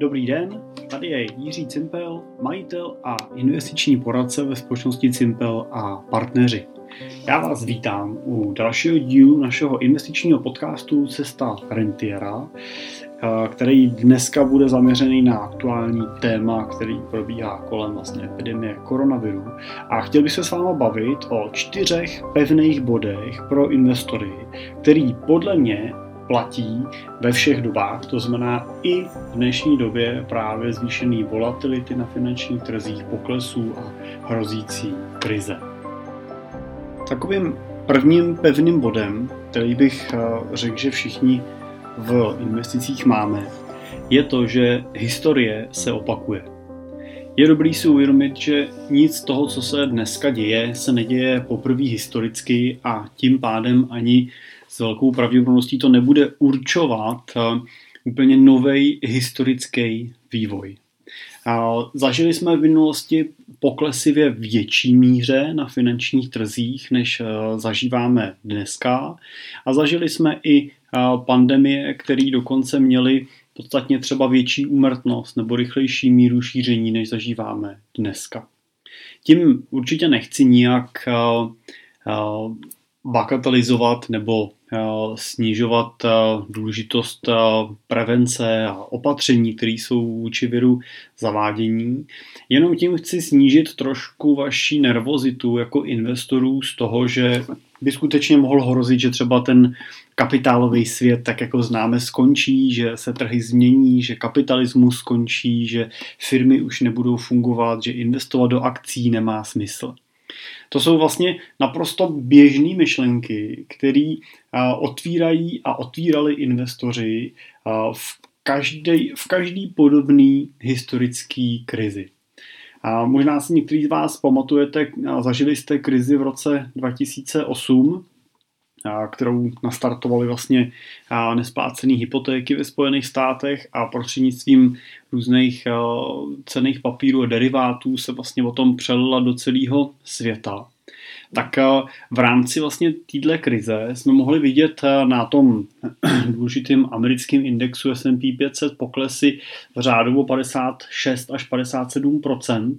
Dobrý den, tady je Jiří Cimpel, majitel a investiční poradce ve společnosti Cimpel a partneři. Já vás vítám u dalšího dílu našeho investičního podcastu Cesta Rentiera, eh, který dneska bude zaměřený na aktuální téma, který probíhá kolem vlastně epidemie koronaviru. A chtěl bych se s váma bavit o čtyřech pevných bodech pro investory, který podle mě platí ve všech dobách, to znamená i v dnešní době právě zvýšený volatility na finančních trzích, poklesů a hrozící krize. Takovým prvním pevným bodem, který bych eh, řekl, že všichni v investicích máme, je to, že historie se opakuje. Je dobrý si uvědomit, že nic z toho, co se dneska děje, se neděje poprvé historicky a tím pádem ani s velkou pravděpodobností to nebude určovat eh, úplně nový historický vývoj. Zažili jsme v minulosti poklesy ve větší míře na finančních trzích, než eh, zažíváme dneska. A zažili jsme i eh, pandemie, které dokonce měly podstatně třeba větší úmrtnost nebo rychlejší míru šíření, než zažíváme dneska. Tím určitě nechci nijak bagatelizovat nebo snižovat eh, důležitost eh, prevence a opatření, které jsou vůči viru zavádění. Jenom tím chci snížit trošku vaši nervozitu jako investorů z toho, že by skutečně mohl hrozit, že třeba ten kapitálový svět, tak jako známe, skončí, že se trhy změní, že kapitalismus skončí, že firmy už nebudou fungovat, že investovat do akcí nemá smysl. To jsou vlastně naprosto běžné myšlenky, které otvírají a otvírali investoři v každý, v každý podobný historický krizi. A možná si některý z vás pamatujete, zažili jste krizi v roce 2008, kterou nastartovaly vlastně nesplácené hypotéky ve Spojených státech a prostřednictvím různých cených papírů a derivátů se vlastně o tom přelila do celého světa. Tak v rámci vlastně téhle krize jsme mohli vidět na tom důležitým americkým indexu S&P 500 poklesy v řádu o 56 až 57%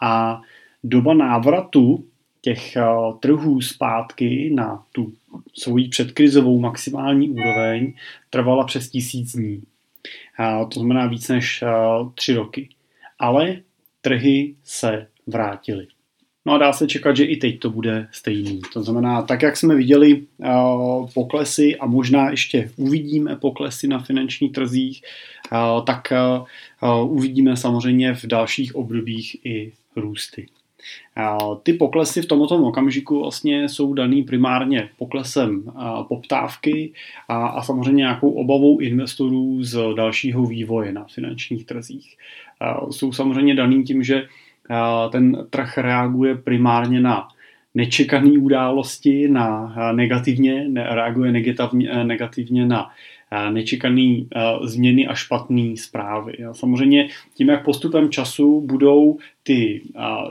a doba návratu těch eh, trhů zpátky na tu svoji předkrizovou maximální úroveň trvala přes tisíc dní. To znamená víc než eh, tři roky. Ale trhy se vrátily. No a dá se čekat, že i teď to bude stejný. To znamená, tak jak jsme viděli eh, poklesy a možná ještě uvidíme poklesy na finančních trzích, tak uvidíme samozřejmě v dalších obdobích i růsty. Ty poklesy v tomto okamžiku vlastně jsou daný primárně poklesem poptávky a, a samozřejmě nějakou obavou investorů z dalšího vývoje na finančních trzích. Jsou samozřejmě daný tím, že ten trh reaguje primárně na nečekané události, na negativně, reaguje negativně, negativně na nečekané změny a špatné zprávy. Samozřejmě tím, jak postupem času budou ty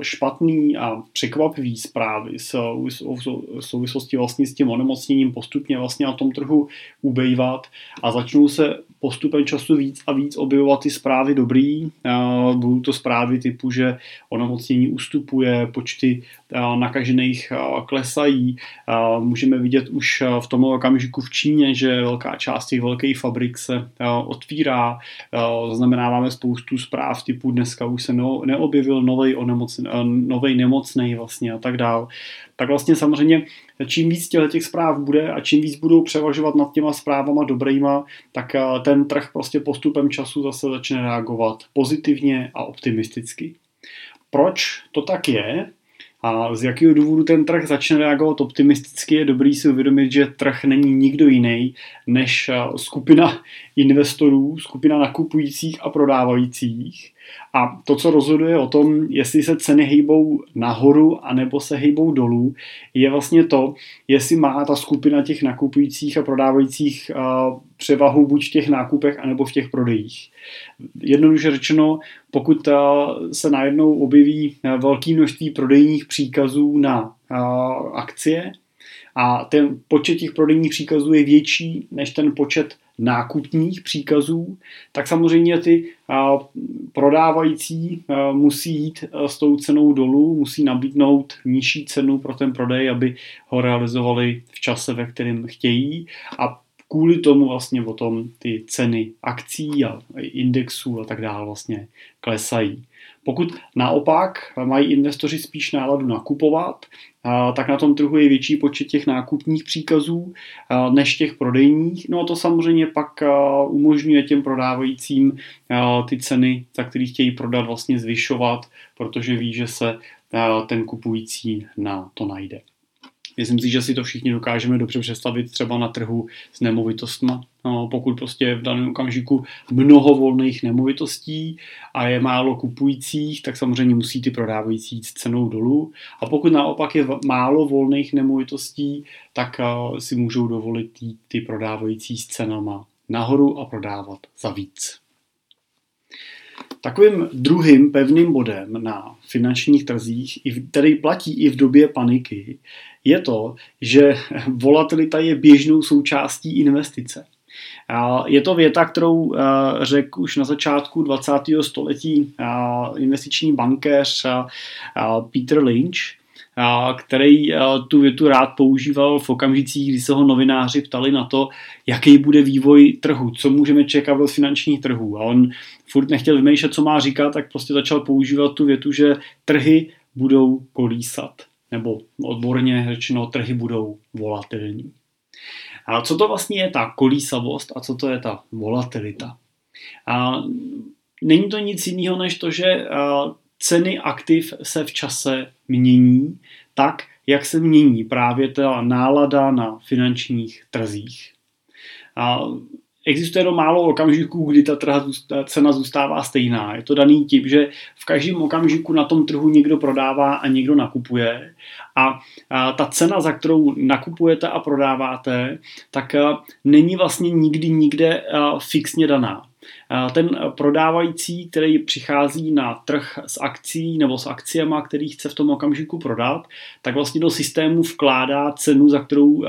špatné a překvapivé zprávy v souvislosti vlastně s tím onemocněním postupně vlastně na tom trhu ubejvat a začnou se postupem času víc a víc objevovat ty zprávy dobrý. Budou to zprávy typu, že onemocnění ustupuje, počty nakažených klesají. Můžeme vidět už v tom okamžiku v Číně, že velká část těch velkých fabrik se otvírá. Znamenáváme spoustu zpráv typu dneska už se neobjevil nový novej nemocný vlastně a tak dál. Tak vlastně samozřejmě čím víc těch zpráv bude a čím víc budou převažovat nad těma zprávama dobrýma, tak ten trh prostě postupem času zase začne reagovat pozitivně a optimisticky. Proč to tak je? A z jakého důvodu ten trh začne reagovat optimisticky, je dobrý si uvědomit, že trh není nikdo jiný než skupina investorů, skupina nakupujících a prodávajících. A to, co rozhoduje o tom, jestli se ceny hejbou nahoru anebo se hejbou dolů, je vlastně to, jestli má ta skupina těch nakupujících a prodávajících převahu buď v těch nákupech anebo v těch prodejích. Jednoduše řečeno, pokud se najednou objeví velké množství prodejních příkazů na akcie a ten počet těch prodejních příkazů je větší než ten počet nákupních příkazů, tak samozřejmě ty prodávající musí jít s tou cenou dolů, musí nabídnout nižší cenu pro ten prodej, aby ho realizovali v čase, ve kterém chtějí. A kvůli tomu vlastně tom ty ceny akcí a indexů a tak dále vlastně klesají. Pokud naopak mají investoři spíš náladu nakupovat, tak na tom trhu je větší počet těch nákupních příkazů než těch prodejních. No a to samozřejmě pak umožňuje těm prodávajícím ty ceny, za které chtějí prodat, vlastně zvyšovat, protože ví, že se ten kupující na to najde. Myslím si, že si to všichni dokážeme dobře představit třeba na trhu s nemovitostma. No, pokud prostě v daném okamžiku mnoho volných nemovitostí a je málo kupujících, tak samozřejmě musí ty prodávající jít cenou dolů. A pokud naopak je málo volných nemovitostí, tak uh, si můžou dovolit jít ty prodávající s cenama nahoru a prodávat za víc. Takovým druhým pevným bodem na finančních trzích, který platí i v době paniky, je to, že volatilita je běžnou součástí investice. Je to věta, kterou eh, řekl už na začátku 20. století eh, investiční bankéř eh, Peter Lynch, který tu větu rád používal v okamžicích, kdy se ho novináři ptali na to, jaký bude vývoj trhu, co můžeme čekat z finančních trhů. A on furt nechtěl vymýšlet, co má říkat, tak prostě začal používat tu větu, že trhy budou kolísat nebo odborně řečeno trhy budou volatilní. A co to vlastně je ta kolísavost a co to je ta volatilita? A není to nic jiného než to, že ceny aktiv se v čase mění tak, jak se mění právě ta nálada na finančních trzích. A existuje jenom málo okamžiků, kdy ta, trha, ta cena zůstává stejná. Je to daný tím, že v každém okamžiku na tom trhu někdo prodává a někdo nakupuje a, ta cena, za kterou nakupujete a prodáváte, tak není vlastně nikdy nikde fixně daná. Ten prodávající, který přichází na trh s akcí nebo s akciemi, který chce v tom okamžiku prodat, tak vlastně do systému vkládá cenu, za kterou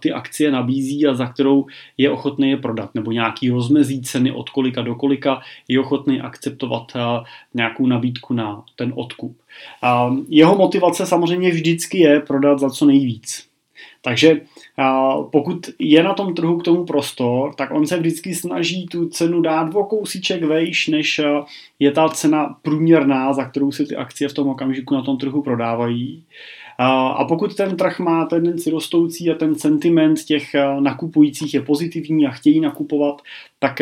ty akcie nabízí a za kterou je ochotný je prodat, nebo nějaký rozmezí ceny od kolika do kolika je ochotný akceptovat nějakou nabídku na ten odkup. Jeho motivace samozřejmě vždycky je prodat za co nejvíc. Takže pokud je na tom trhu k tomu prostor, tak on se vždycky snaží tu cenu dát o kousíček vejš, než je ta cena průměrná, za kterou se ty akcie v tom okamžiku na tom trhu prodávají. A pokud ten trh má tendenci rostoucí a ten sentiment těch nakupujících je pozitivní a chtějí nakupovat, tak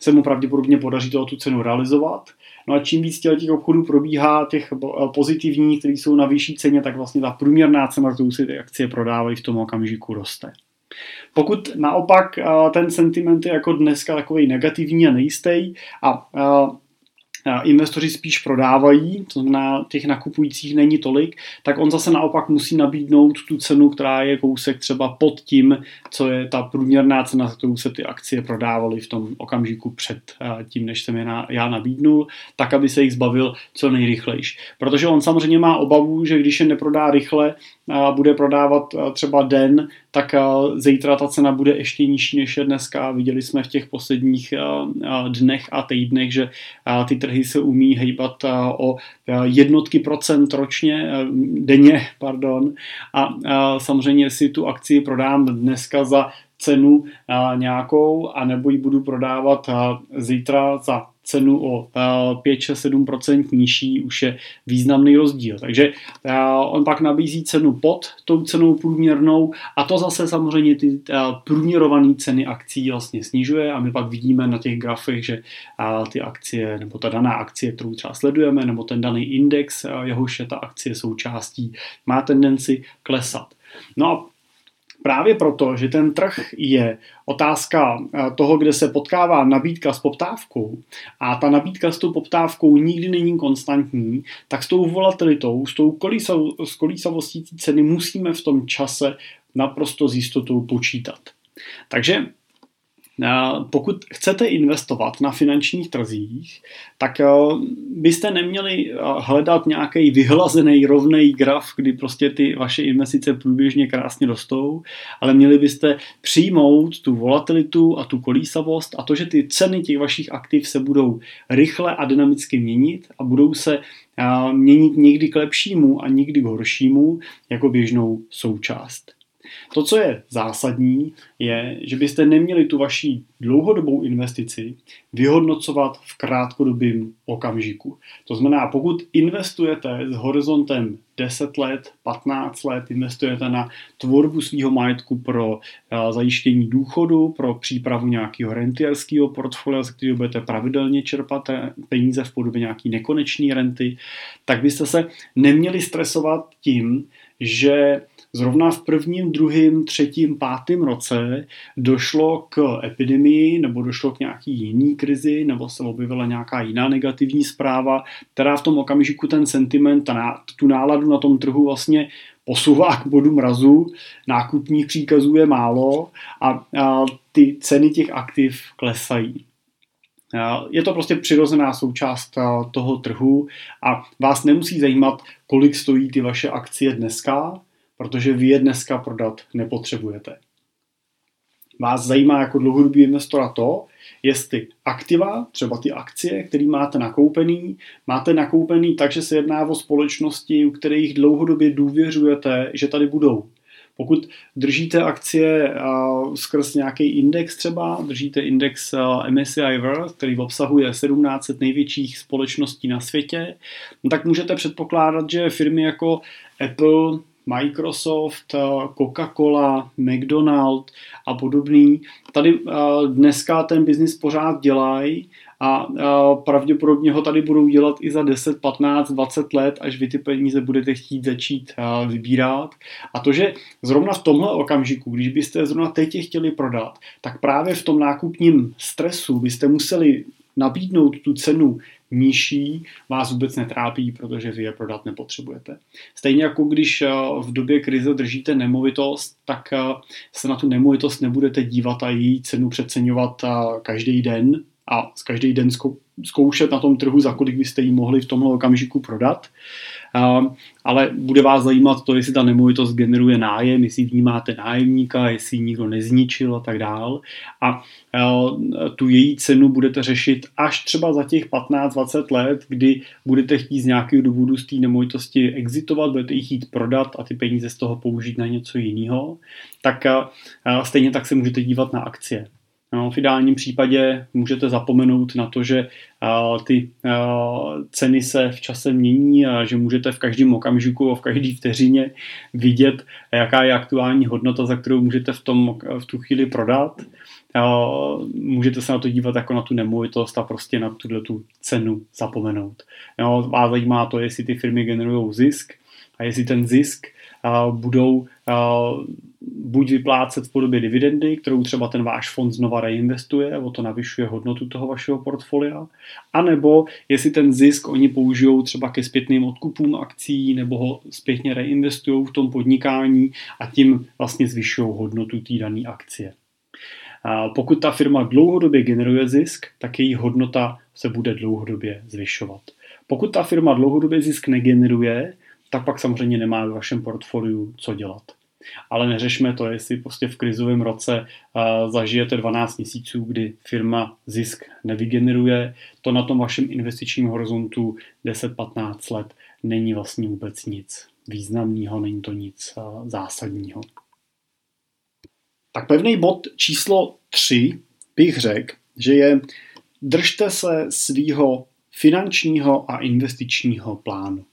se mu pravděpodobně podaří to tu cenu realizovat. No a čím víc těch obchodů probíhá, těch pozitivních, které jsou na vyšší ceně, tak vlastně ta průměrná cena, kterou si ty akcie prodávají, v tom okamžiku roste. Pokud naopak ten sentiment je jako dneska takový negativní a nejistý a investoři spíš prodávají, to znamená těch nakupujících není tolik, tak on zase naopak musí nabídnout tu cenu, která je kousek třeba pod tím, co je ta průměrná cena, za kterou se ty akcie prodávaly v tom okamžiku před tím, než jsem je na, já nabídnul, tak, aby se jich zbavil co nejrychlejš. Protože on samozřejmě má obavu, že když je neprodá rychle, bude prodávat třeba den, tak zítra ta cena bude ještě nižší než je dneska. Viděli jsme v těch posledních dnech a týdnech, že ty trhy se umí hejbat o jednotky procent ročně, denně, pardon. A samozřejmě si tu akci prodám dneska za cenu nějakou, anebo ji budu prodávat zítra za cenu o 5-7% nižší, už je významný rozdíl. Takže on pak nabízí cenu pod tou cenou průměrnou a to zase samozřejmě ty průměrované ceny akcí vlastně snižuje a my pak vidíme na těch grafech, že ty akcie nebo ta daná akcie, kterou třeba sledujeme, nebo ten daný index, jehož je ta akcie součástí, má tendenci klesat. No a Právě proto, že ten trh je otázka eh, toho, kde se potkává nabídka s poptávkou a ta nabídka s tou poptávkou nikdy není konstantní, tak s tou volatilitou, s tou kolísavostí ceny musíme v tom čase naprosto s jistotou počítat. Takže pokud chcete investovat na finančních trzích, tak byste neměli hledat nějaký vyhlazený rovný graf, kdy prostě ty vaše investice průběžně krásně rostou, ale měli byste přijmout tu volatilitu a tu kolísavost a to, že ty ceny těch vašich aktiv se budou rychle a dynamicky měnit a budou se měnit někdy k lepšímu a někdy k horšímu jako běžnou součást. To, co je zásadní, je, že byste neměli tu vaší dlouhodobou investici vyhodnocovat v krátkodobém okamžiku. To znamená, pokud investujete s horizontem 10 let, 15 let, investujete na tvorbu svého majetku pro eh, zajištění důchodu, pro přípravu nějakého rentierského portfolia, z kterého budete pravidelně čerpat peníze v podobě nějaký nekonečné renty, tak byste se neměli stresovat tím, že Zrovna v prvním, druhém, třetím, pátém roce došlo k epidemii nebo došlo k nějaký jiný krizi nebo se objevila nějaká jiná negativní zpráva, která v tom okamžiku ten sentiment, ta, tu náladu na tom trhu vlastně posouvá k bodu mrazu, nákupních příkazů je málo a, a ty ceny těch aktiv klesají. Je to prostě přirozená součást toho trhu a vás nemusí zajímat, kolik stojí ty vaše akcie dneska, protože vy je dneska prodat nepotřebujete. Vás zajímá jako dlouhodobý investora to, jestli aktiva, třeba ty akcie, které máte nakoupený, máte nakoupený tak, že se jedná o společnosti, u kterých dlouhodobě důvěřujete, že tady budou. Pokud držíte akcie skrz nějaký index třeba, držíte index MSCI World, který obsahuje 1700 největších společností na světě, no tak můžete předpokládat, že firmy jako Apple, Microsoft, eh, Coca-Cola, McDonald a podobný. Tady eh, dneska ten biznis pořád dělají a eh, pravděpodobně ho tady budou dělat i za 10, 15, 20 let, až vy ty peníze budete chtít začít vybírat. A to, že zrovna v tomhle okamžiku, když byste zrovna teď je chtěli prodat, tak právě v tom nákupním stresu byste museli nabídnout tu cenu nižší, vás vůbec netrápí, protože vy je prodat nepotřebujete. Stejně jako když eh, v době krize držíte nemovitost, tak eh, se na tu nemovitost nebudete dívat a její cenu přeceňovat eh, každý den a z každý den zkoušet na tom trhu, za kolik byste ji mohli v tomhle okamžiku prodat. Ale bude vás zajímat to, jestli ta nemovitost generuje nájem, jestli vnímáte nájemníka, jestli ji nikdo nezničil a tak dál. A tu její cenu budete řešit až třeba za těch 15-20 let, kdy budete chtít z nějakého důvodu z té nemovitosti exitovat, budete ji chtít prodat a ty peníze z toho použít na něco jiného, tak stejně tak se můžete dívat na akcie. No, v ideálním případě můžete zapomenout na to, že ty ceny se v čase mění a že můžete v každém okamžiku a v každé vteřině vidět, jaká je aktuální hodnota, za kterou můžete v, tom, v tu chvíli prodat. Můžete se na to dívat jako na tu nemovitost a prostě na tuhle tu cenu zapomenout. No, vás zajímá to, jestli ty firmy generují zisk a jestli ten zisk budou buď vyplácet v podobě dividendy, kterou třeba ten váš fond znova reinvestuje, o to navyšuje hodnotu toho vašeho portfolia, anebo jestli ten zisk oni použijou třeba ke zpětným odkupům akcí, nebo ho zpětně reinvestují v tom podnikání a tím vlastně zvyšují hodnotu té dané akcie. Pokud ta firma dlouhodobě generuje zisk, tak její hodnota se bude dlouhodobě zvyšovat. Pokud ta firma dlouhodobě zisk negeneruje, tak pak samozřejmě nemá v vašem portfoliu co dělat. Ale neřešme to, jestli prostě v krizovém roce zažijete 12 měsíců, kdy firma zisk nevygeneruje. To na tom vašem investičním horizontu 10-15 let není vlastně vůbec nic významného, není to nic zásadního. Tak pevný bod číslo 3 bych řekl, že je držte se svýho finančního a investičního plánu.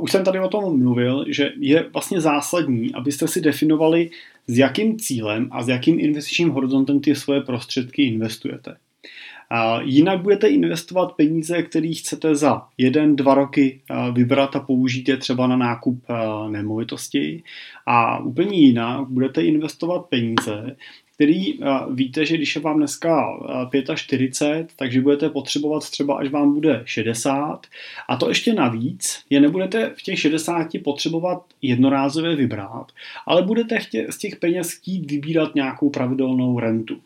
Už jsem tady o tom mluvil, že je vlastně zásadní, abyste si definovali, s jakým cílem a s jakým investičním horizontem ty svoje prostředky investujete. Jinak budete investovat peníze, které chcete za jeden, dva roky vybrat a použít je třeba na nákup nemovitosti. A úplně jinak budete investovat peníze, který víte, že když je vám dneska 45, takže budete potřebovat třeba, až vám bude 60. A to ještě navíc je nebudete v těch 60 potřebovat jednorázově vybrat, ale budete chtě, z těch peněz chtít vybírat nějakou pravidelnou rentu.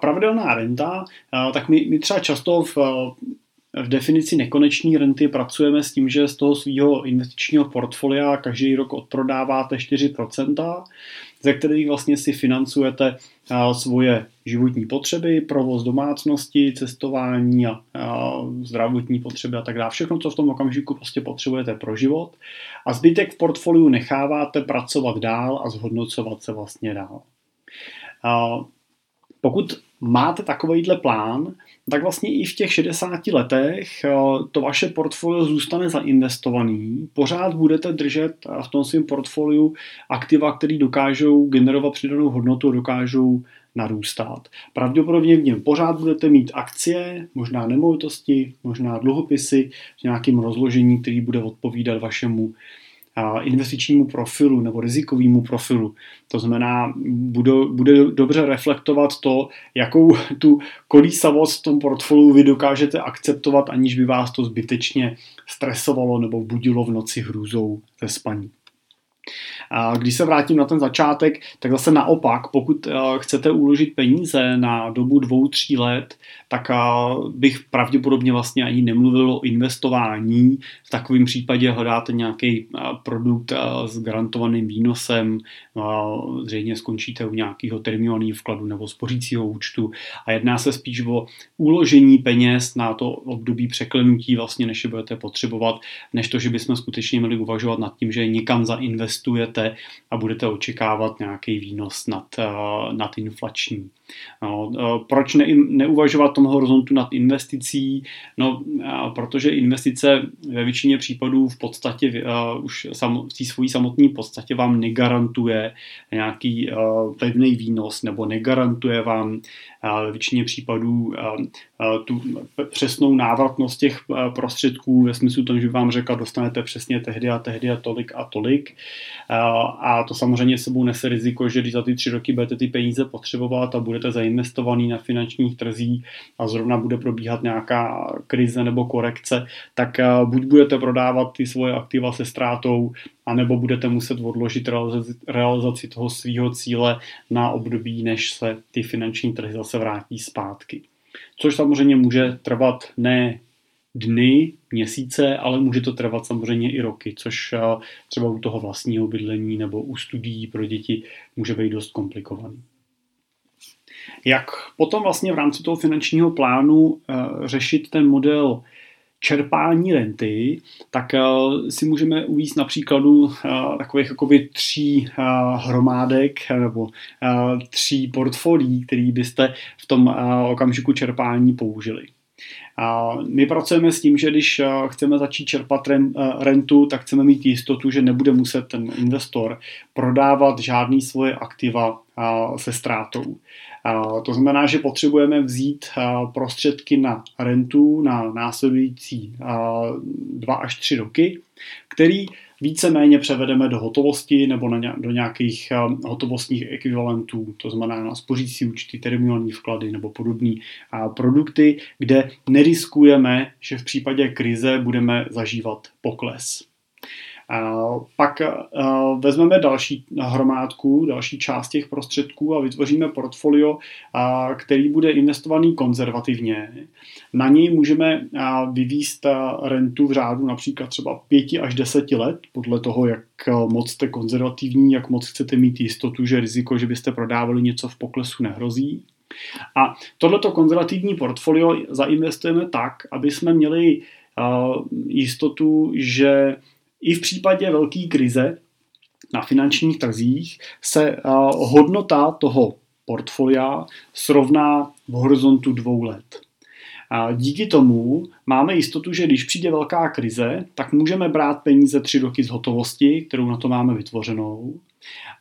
pravidelná renta, tak my, my třeba často v v definici nekoneční renty pracujeme s tím, že z toho svého investičního portfolia každý rok odprodáváte 4%, ze kterých vlastně si financujete svoje životní potřeby, provoz domácnosti, cestování a, zdravotní potřeby a tak dále. Všechno, co v tom okamžiku prostě potřebujete pro život. A zbytek v portfoliu necháváte pracovat dál a zhodnocovat se vlastně dál. Pokud máte takovýhle plán, tak vlastně i v těch 60 letech eh, to vaše portfolio zůstane zainvestovaný. Pořád budete držet v tom svém portfoliu aktiva, které dokážou generovat přidanou hodnotu, dokážou narůstat. Pravděpodobně v něm pořád budete mít akcie, možná nemovitosti, možná dluhopisy v nějakém rozložení, který bude odpovídat vašemu investičnímu profilu nebo rizikovému profilu. To znamená, bude, bude dobře reflektovat to, jakou tu kolísavost v tom portfoliu vy dokážete akceptovat, aniž by vás to zbytečně stresovalo nebo budilo v noci hrůzou ze spaní. Když se vrátím na ten začátek, tak zase naopak, pokud eh, chcete uložit peníze na dobu dvou, tří let, tak eh, bych pravděpodobně vlastně ani nemluvil o investování. V takovém případě hledáte nějaký eh, produkt s garantovaným výnosem, zřejmě skončíte u nějakého terminálního vkladu nebo spořícího účtu. A jedná se spíš o uložení peněz na to období překlenutí, vlastně než je budete potřebovat, než to, že bychom skutečně měli uvažovat nad tím, že někam zainvestujete a budete očekávat nějaký výnos nad, nad inflační. No, e, proč ne, neuvažovat tom horizontu nad investicí? No, protože investice ve většině případů v podstatě uh, už sam, v té svojí samotné podstatě vám negarantuje nějaký uh, pevný výnos nebo negarantuje vám uh, ve většině případů uh, uh, tu přesnou návratnost těch uh, prostředků ve smyslu tom, že vám řekla, dostanete přesně tehdy a tehdy a tolik a tolik. A to samozřejmě sebou nese riziko, že když za ty tři roky budete ty peníze potřebovat a budete zainvestovaný na finančních trzích a zrovna bude probíhat nějaká krize nebo korekce, tak buď budete prodávat ty svoje aktiva se ztrátou, anebo budete muset odložit realizaci toho svého cíle na období, než se ty finanční trhy zase vrátí zpátky. Což samozřejmě může trvat ne dny, měsíce, ale může to trvat samozřejmě i roky, což eh, třeba u toho vlastního bydlení nebo u studií pro děti může být dost komplikovaný. Jak potom vlastně v rámci toho finančního plánu uh, řešit ten model čerpání renty, tak uh, si můžeme uvíct na příkladu takových jakoby tří hromádek nebo tří portfolií, který byste v tom okamžiku čerpání použili. My pracujeme s tím, že když chceme začít čerpat rentu, tak chceme mít jistotu, že nebude muset ten investor prodávat žádný svoje aktiva se ztrátou. To znamená, že potřebujeme vzít prostředky na rentu na následující dva až tři roky, který víceméně převedeme do hotovosti nebo na, do nějakých hotovostních ekvivalentů, to znamená na spořící účty, terminální vklady nebo podobné produkty, kde neriskujeme, že v případě krize budeme zažívat pokles. Pak vezmeme další hromádku, další část těch prostředků a vytvoříme portfolio, který bude investovaný konzervativně. Na něj můžeme vyvíst rentu v řádu například třeba 5 až 10 let, podle toho, jak moc jste konzervativní, jak moc chcete mít jistotu, že riziko, že byste prodávali něco v poklesu nehrozí. A tohleto konzervativní portfolio zainvestujeme tak, aby jsme měli jistotu, že i v případě velké krize na finančních trzích se hodnota toho portfolia srovná v horizontu dvou let. A díky tomu máme jistotu, že když přijde velká krize, tak můžeme brát peníze tři roky z hotovosti, kterou na to máme vytvořenou.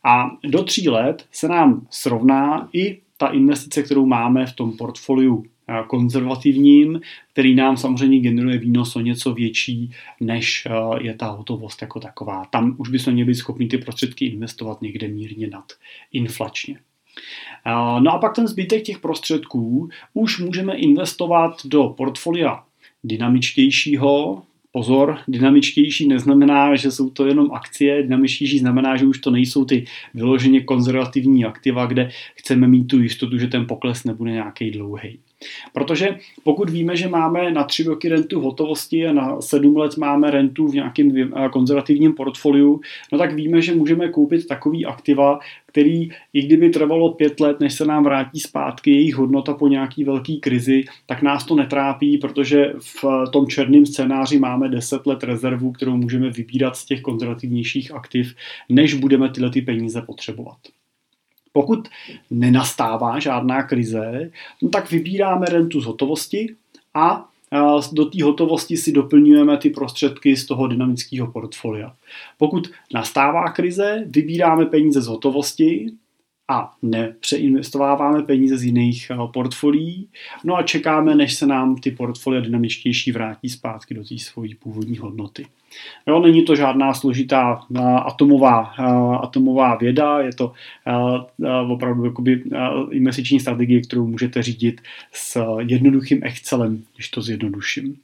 A do tří let se nám srovná i ta investice, kterou máme v tom portfoliu konzervativním, který nám samozřejmě generuje výnos o něco větší, než eh, je ta hotovost jako taková. Tam už bychom měli být schopni ty prostředky investovat někde mírně nad inflačně. Eh, no a pak ten zbytek těch prostředků už můžeme investovat do portfolia dynamičtějšího, pozor, dynamičtější neznamená, že jsou to jenom akcie, dynamičtější znamená, že už to nejsou ty vyloženě konzervativní aktiva, kde chceme mít tu jistotu, že ten pokles nebude nějaký dlouhý. Protože pokud víme, že máme na tři roky rentu v hotovosti a na sedm let máme rentu v nějakém konzervativním portfoliu, no tak víme, že můžeme koupit takový aktiva, který i kdyby trvalo pět let, než se nám vrátí zpátky jejich hodnota po nějaký velký krizi, tak nás to netrápí, protože v tom černém scénáři máme 10 let rezervu, kterou můžeme vybírat z těch konzervativnějších aktiv, než budeme tyhle ty peníze potřebovat. Pokud nenastává žádná krize, no tak vybíráme rentu z hotovosti a do té hotovosti si doplňujeme ty prostředky z toho dynamického portfolia. Pokud nastává krize, vybíráme peníze z hotovosti a nepřeinvestováváme peníze z jiných portfolií, no a čekáme, než se nám ty portfolia dynamičtější vrátí zpátky do té svojí původní hodnoty. Jo, není to žádná složitá uh, atomová, uh, atomová věda, je to opravdu jakoby, investiční strategie, kterou můžete řídit s jednoduchým Excelem, když to zjednoduším.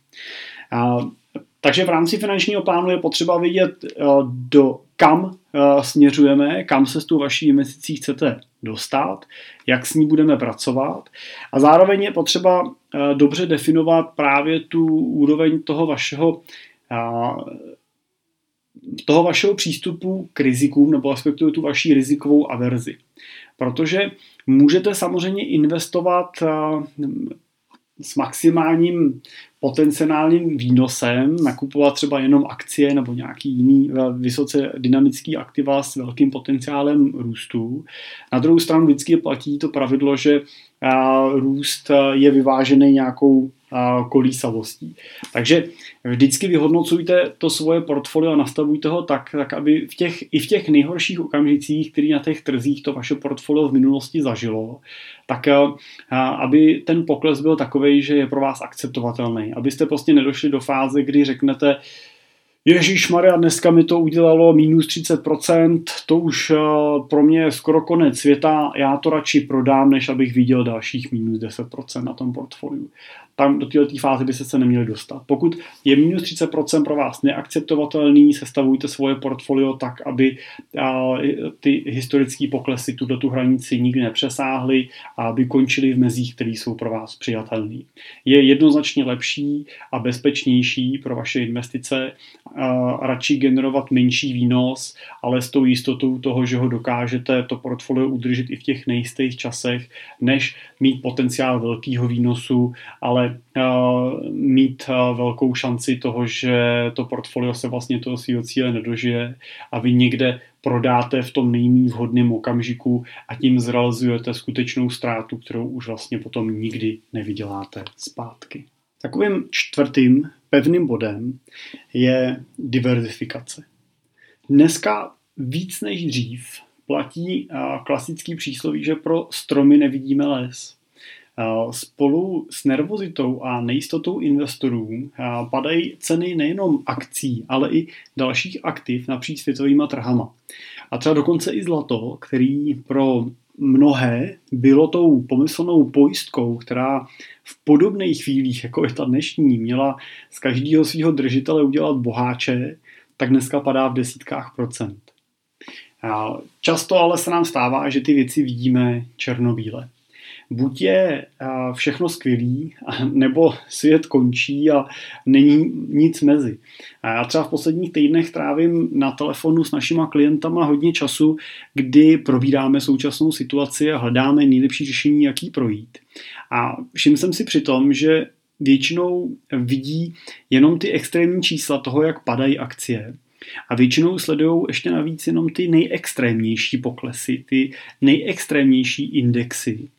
Takže v rámci finančního plánu je potřeba vidět, do kam směřujeme, kam se s tou vaší investicí chcete dostat, jak s ní budeme pracovat. A zároveň je potřeba dobře definovat právě tu úroveň toho vašeho toho vašeho přístupu k rizikům nebo respektive tu vaší rizikovou averzi. Protože můžete samozřejmě investovat s maximálním potenciálním výnosem, nakupovat třeba jenom akcie nebo nějaký jiný vysoce dynamický aktiva s velkým potenciálem růstu. Na druhou stranu vždycky platí to pravidlo, že růst je vyvážený nějakou kolísavostí. Takže vždycky vyhodnocujte to svoje portfolio a nastavujte ho tak, tak aby v těch, i v těch nejhorších okamžicích, který na těch trzích to vaše portfolio v minulosti zažilo, tak aby ten pokles byl takový, že je pro vás akceptovatelný. Abyste prostě nedošli do fáze, kdy řeknete, Ježíš Maria, dneska mi to udělalo minus 30%, to už uh, pro mě je skoro konec světa, já to radši prodám, než abych viděl dalších minus 10% na tom portfoliu tam do této fáze by se se neměli dostat. Pokud je minus 30% pro vás neakceptovatelný, sestavujte svoje portfolio tak, aby ty historické poklesy tuto tu hranici nikdy nepřesáhly a aby končily v mezích, které jsou pro vás přijatelné. Je jednoznačně lepší a bezpečnější pro vaše investice radši generovat menší výnos, ale s tou jistotou toho, že ho dokážete to portfolio udržet i v těch nejistých časech, než mít potenciál velkého výnosu, ale uh, mít uh, velkou šanci toho, že to portfolio se vlastně toho svého cíle nedožije a vy někde prodáte v tom nejméně vhodném okamžiku a tím zrealizujete skutečnou ztrátu, kterou už vlastně potom nikdy nevyděláte zpátky. Takovým čtvrtým pevným bodem je diverzifikace. Dneska víc než dřív platí klasický přísloví, že pro stromy nevidíme les. Spolu s nervozitou a nejistotou investorů padají ceny nejenom akcí, ale i dalších aktiv napříč světovýma trhama. A třeba dokonce i zlato, který pro mnohé bylo tou pomyslnou pojistkou, která v podobných chvílích, jako je ta dnešní, měla z každého svého držitele udělat boháče, tak dneska padá v desítkách procent. Často ale se nám stává, že ty věci vidíme černobíle buď je všechno skvělý, nebo svět končí a není nic mezi. A já třeba v posledních týdnech trávím na telefonu s našima klientama hodně času, kdy probíráme současnou situaci a hledáme nejlepší řešení, jaký projít. A všiml jsem si přitom, že většinou vidí jenom ty extrémní čísla toho, jak padají akcie a většinou sledují ještě navíc jenom ty nejextrémnější poklesy, ty nejextrémnější indexy,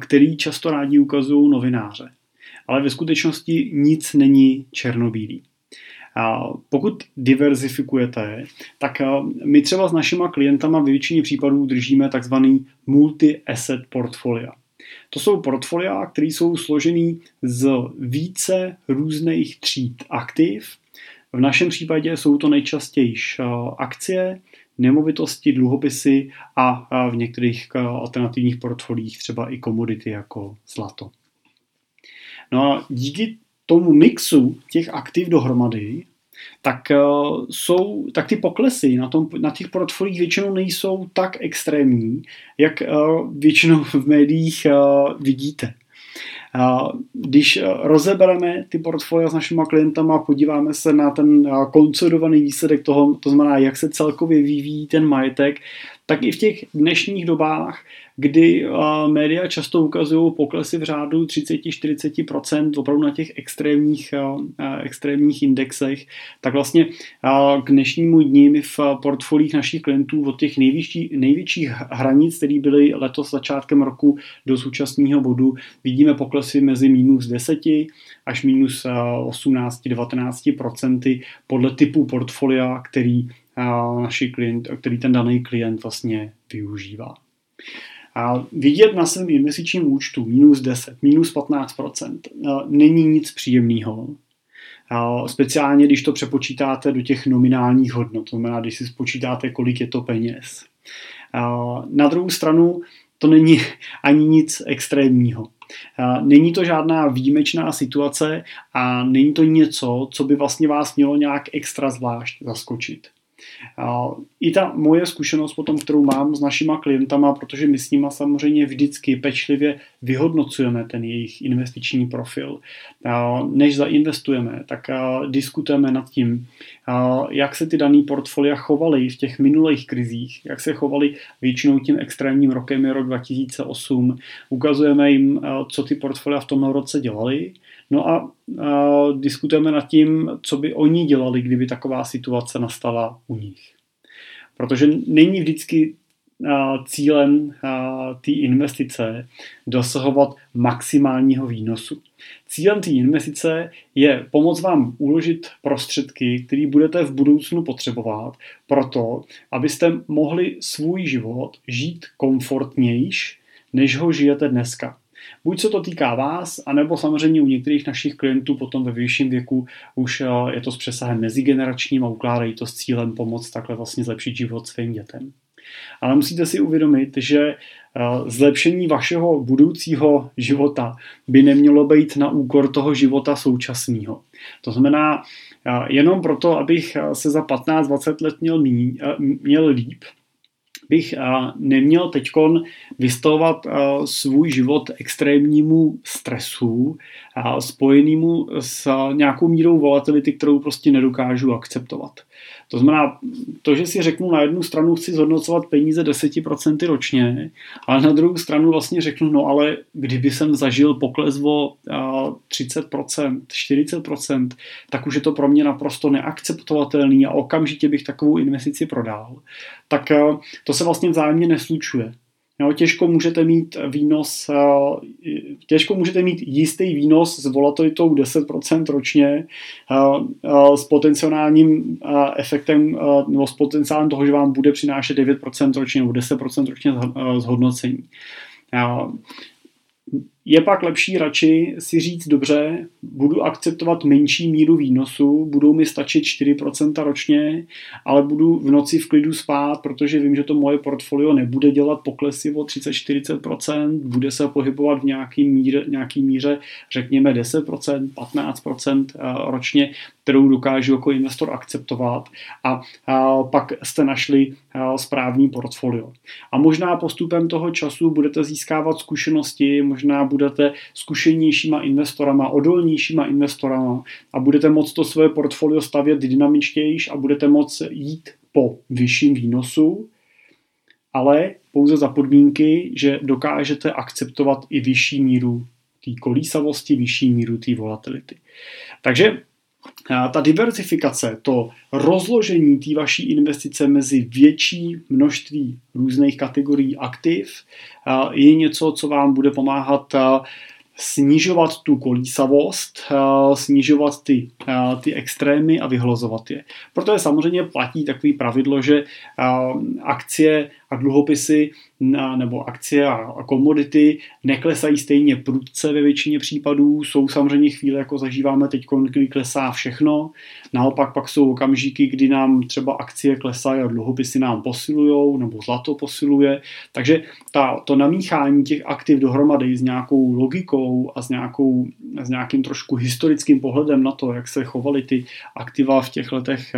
který často rádi ukazují novináře. Ale ve skutečnosti nic není černobílý. Pokud diverzifikujete, tak my třeba s našima klientama v většině případů držíme takzvaný multi-asset portfolia. To jsou portfolia, které jsou složený z více různých tříd aktiv, v našem případě jsou to nejčastěji eh, akcie, nemovitosti, dluhopisy a v některých eh, alternativních portfoliích třeba i komodity jako zlato. No a díky tomu mixu těch aktiv dohromady, tak, uh, jsou, tak ty poklesy na, tom, na těch portfoliích většinou nejsou tak extrémní, jak většinou v médiích vidíte. Když rozebereme ty portfolia s našimi klientama, podíváme se na ten konsolidovaný výsledek toho, to znamená, jak se celkově vyvíjí ten majetek, tak i v těch dnešních dobách, kdy média často ukazují poklesy v řádu 30-40% opravdu na těch extrémních, extrémních indexech, tak vlastně k dnešnímu dní my v portfolích našich klientů od těch největší, největších hranic, které byly letos začátkem roku do současného bodu, vidíme poklesy mezi minus 10 až minus 18-19% podle typu portfolia, který naši klient, který ten daný klient vlastně využívá. A vidět na svém investičním účtu minus 10, minus 15% není nic příjemného. Speciálně, když to přepočítáte do těch nominálních hodnot, to znamená, když si spočítáte, kolik je to peněz. Na druhou stranu to není ani nic extrémního. Není to žádná výjimečná situace a není to něco, co by vlastně vás mělo nějak extra zvlášť zaskočit. I ta moje zkušenost potom, kterou mám s našima klientama, protože my s nima samozřejmě vždycky pečlivě vyhodnocujeme ten jejich investiční profil. Než zainvestujeme, tak diskutujeme nad tím, jak se ty daný portfolia chovaly v těch minulých krizích, jak se chovaly většinou tím extrémním rokem je rok 2008. Ukazujeme jim, co ty portfolia v tom roce dělali No a, a diskutujeme nad tím, co by oni dělali, kdyby taková situace nastala u nich. Protože není vždycky cílem té investice dosahovat maximálního výnosu. Cílem té investice je pomoct vám uložit prostředky, které budete v budoucnu potřebovat, proto, abyste mohli svůj život žít komfortnějš, než ho žijete dneska. Buď se to týká vás, anebo samozřejmě u některých našich klientů potom ve vyšším věku už eh, je to s přesahem mezigeneračním a ukládají to s cílem pomoct takhle vlastně zlepšit život svým dětem. Ale musíte si uvědomit, že eh, zlepšení vašeho budoucího života by nemělo být na úkor toho života současného. To znamená, eh, jenom proto, abych se za 15-20 let měl, mí, měl líp, bych neměl teď vystavovat svůj život extrémnímu stresu spojenému s nějakou mírou volatility, kterou prostě nedokážu akceptovat. To znamená, to, že si řeknu na jednu stranu chci zhodnocovat peníze 10% ročně, ale na druhou stranu vlastně řeknu, no ale kdyby jsem zažil pokles o 30%, 40%, tak už je to pro mě naprosto neakceptovatelný a okamžitě bych takovou investici prodal. Tak to se vlastně vzájemně neslučuje. Jo, těžko můžete mít výnos, eh, těžko můžete mít jistý výnos s volatilitou 10% ročně eh, eh, s potenciálním efektem nebo s potenciálem toho, že vám bude přinášet 9% ročně nebo 10% ročně zhodnocení. Je pak lepší radši si říct, dobře, budu akceptovat menší míru výnosu, budou mi stačit 4% ročně, ale budu v noci v klidu spát, protože vím, že to moje portfolio nebude dělat poklesy o 30-40%, bude se pohybovat v nějaký míře, nějaký míře řekněme 10%, 15% eh, ročně, kterou dokážu jako investor akceptovat a, a pak jste našli a, správný portfolio. A možná postupem toho času budete získávat zkušenosti, možná budete zkušenějšíma investorama, odolnějšíma investorama a budete moct to své portfolio stavět dynamičtějiš a budete moct jít po vyšším výnosu, ale pouze za podmínky, že dokážete akceptovat i vyšší míru té kolísavosti, vyšší míru té volatility. Takže ta diversifikace, to rozložení té vaší investice mezi větší množství různých kategorií aktiv je něco, co vám bude pomáhat snižovat tu kolísavost, snižovat ty, ty extrémy a vyhlazovat je. Proto je samozřejmě platí takový pravidlo, že akcie a dluhopisy nebo akcie a komodity neklesají stejně prudce ve většině případů. Jsou samozřejmě chvíle, jako zažíváme teď, kdy klesá všechno. Naopak pak jsou okamžiky, kdy nám třeba akcie klesají a dluhopisy nám posilují nebo zlato posiluje. Takže ta, to namíchání těch aktiv dohromady s nějakou logikou a s, nějakou, s nějakým trošku historickým pohledem na to, jak se chovaly ty aktiva v těch letech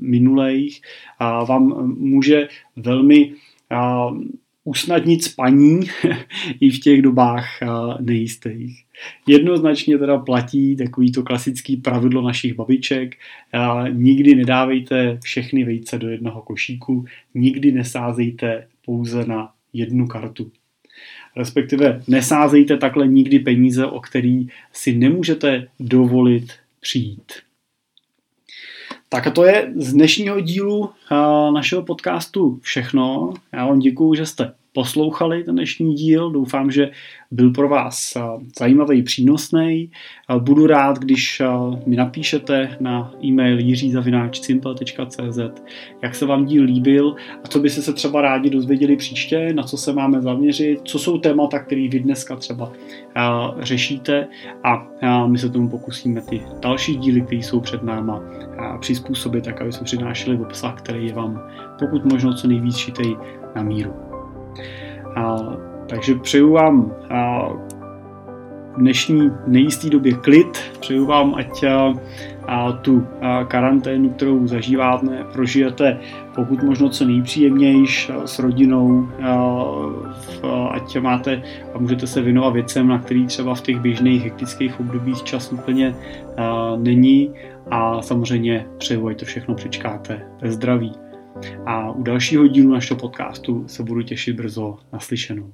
minulých, vám může velmi usnadnit spaní i v těch dobách nejistých. Jednoznačně teda platí takový to klasický pravidlo našich babiček. Nikdy nedávejte všechny vejce do jednoho košíku, nikdy nesázejte pouze na jednu kartu. Respektive nesázejte takhle nikdy peníze, o který si nemůžete dovolit přijít. Tak a to je z dnešního dílu našeho podcastu všechno. Já vám děkuju, že jste poslouchali ten dnešní díl. Doufám, že byl pro vás zajímavý, přínosný. Budu rád, když mi napíšete na e-mail jiřizavináčsimple.cz jak se vám díl líbil a co byste se třeba rádi dozvěděli příště, na co se máme zaměřit, co jsou témata, které vy dneska třeba řešíte a my se tomu pokusíme ty další díly, které jsou před náma, přizpůsobit tak, aby jsme přinášeli obsah, který je vám pokud možno co nejvíc šitej na míru. A, takže přeju vám a, v dnešní nejisté době klid, přeju vám, ať a, a tu a, karanténu, kterou zažíváte, prožijete pokud možno co nejpříjemnější s rodinou, a, a, ať máte a můžete se věnovat věcem, na který třeba v těch běžných hektických obdobích čas úplně a, není a samozřejmě přeju, ať to všechno přečkáte ve zdraví. A u dalšího dílu našeho podcastu se budu těšit brzo naslyšenou.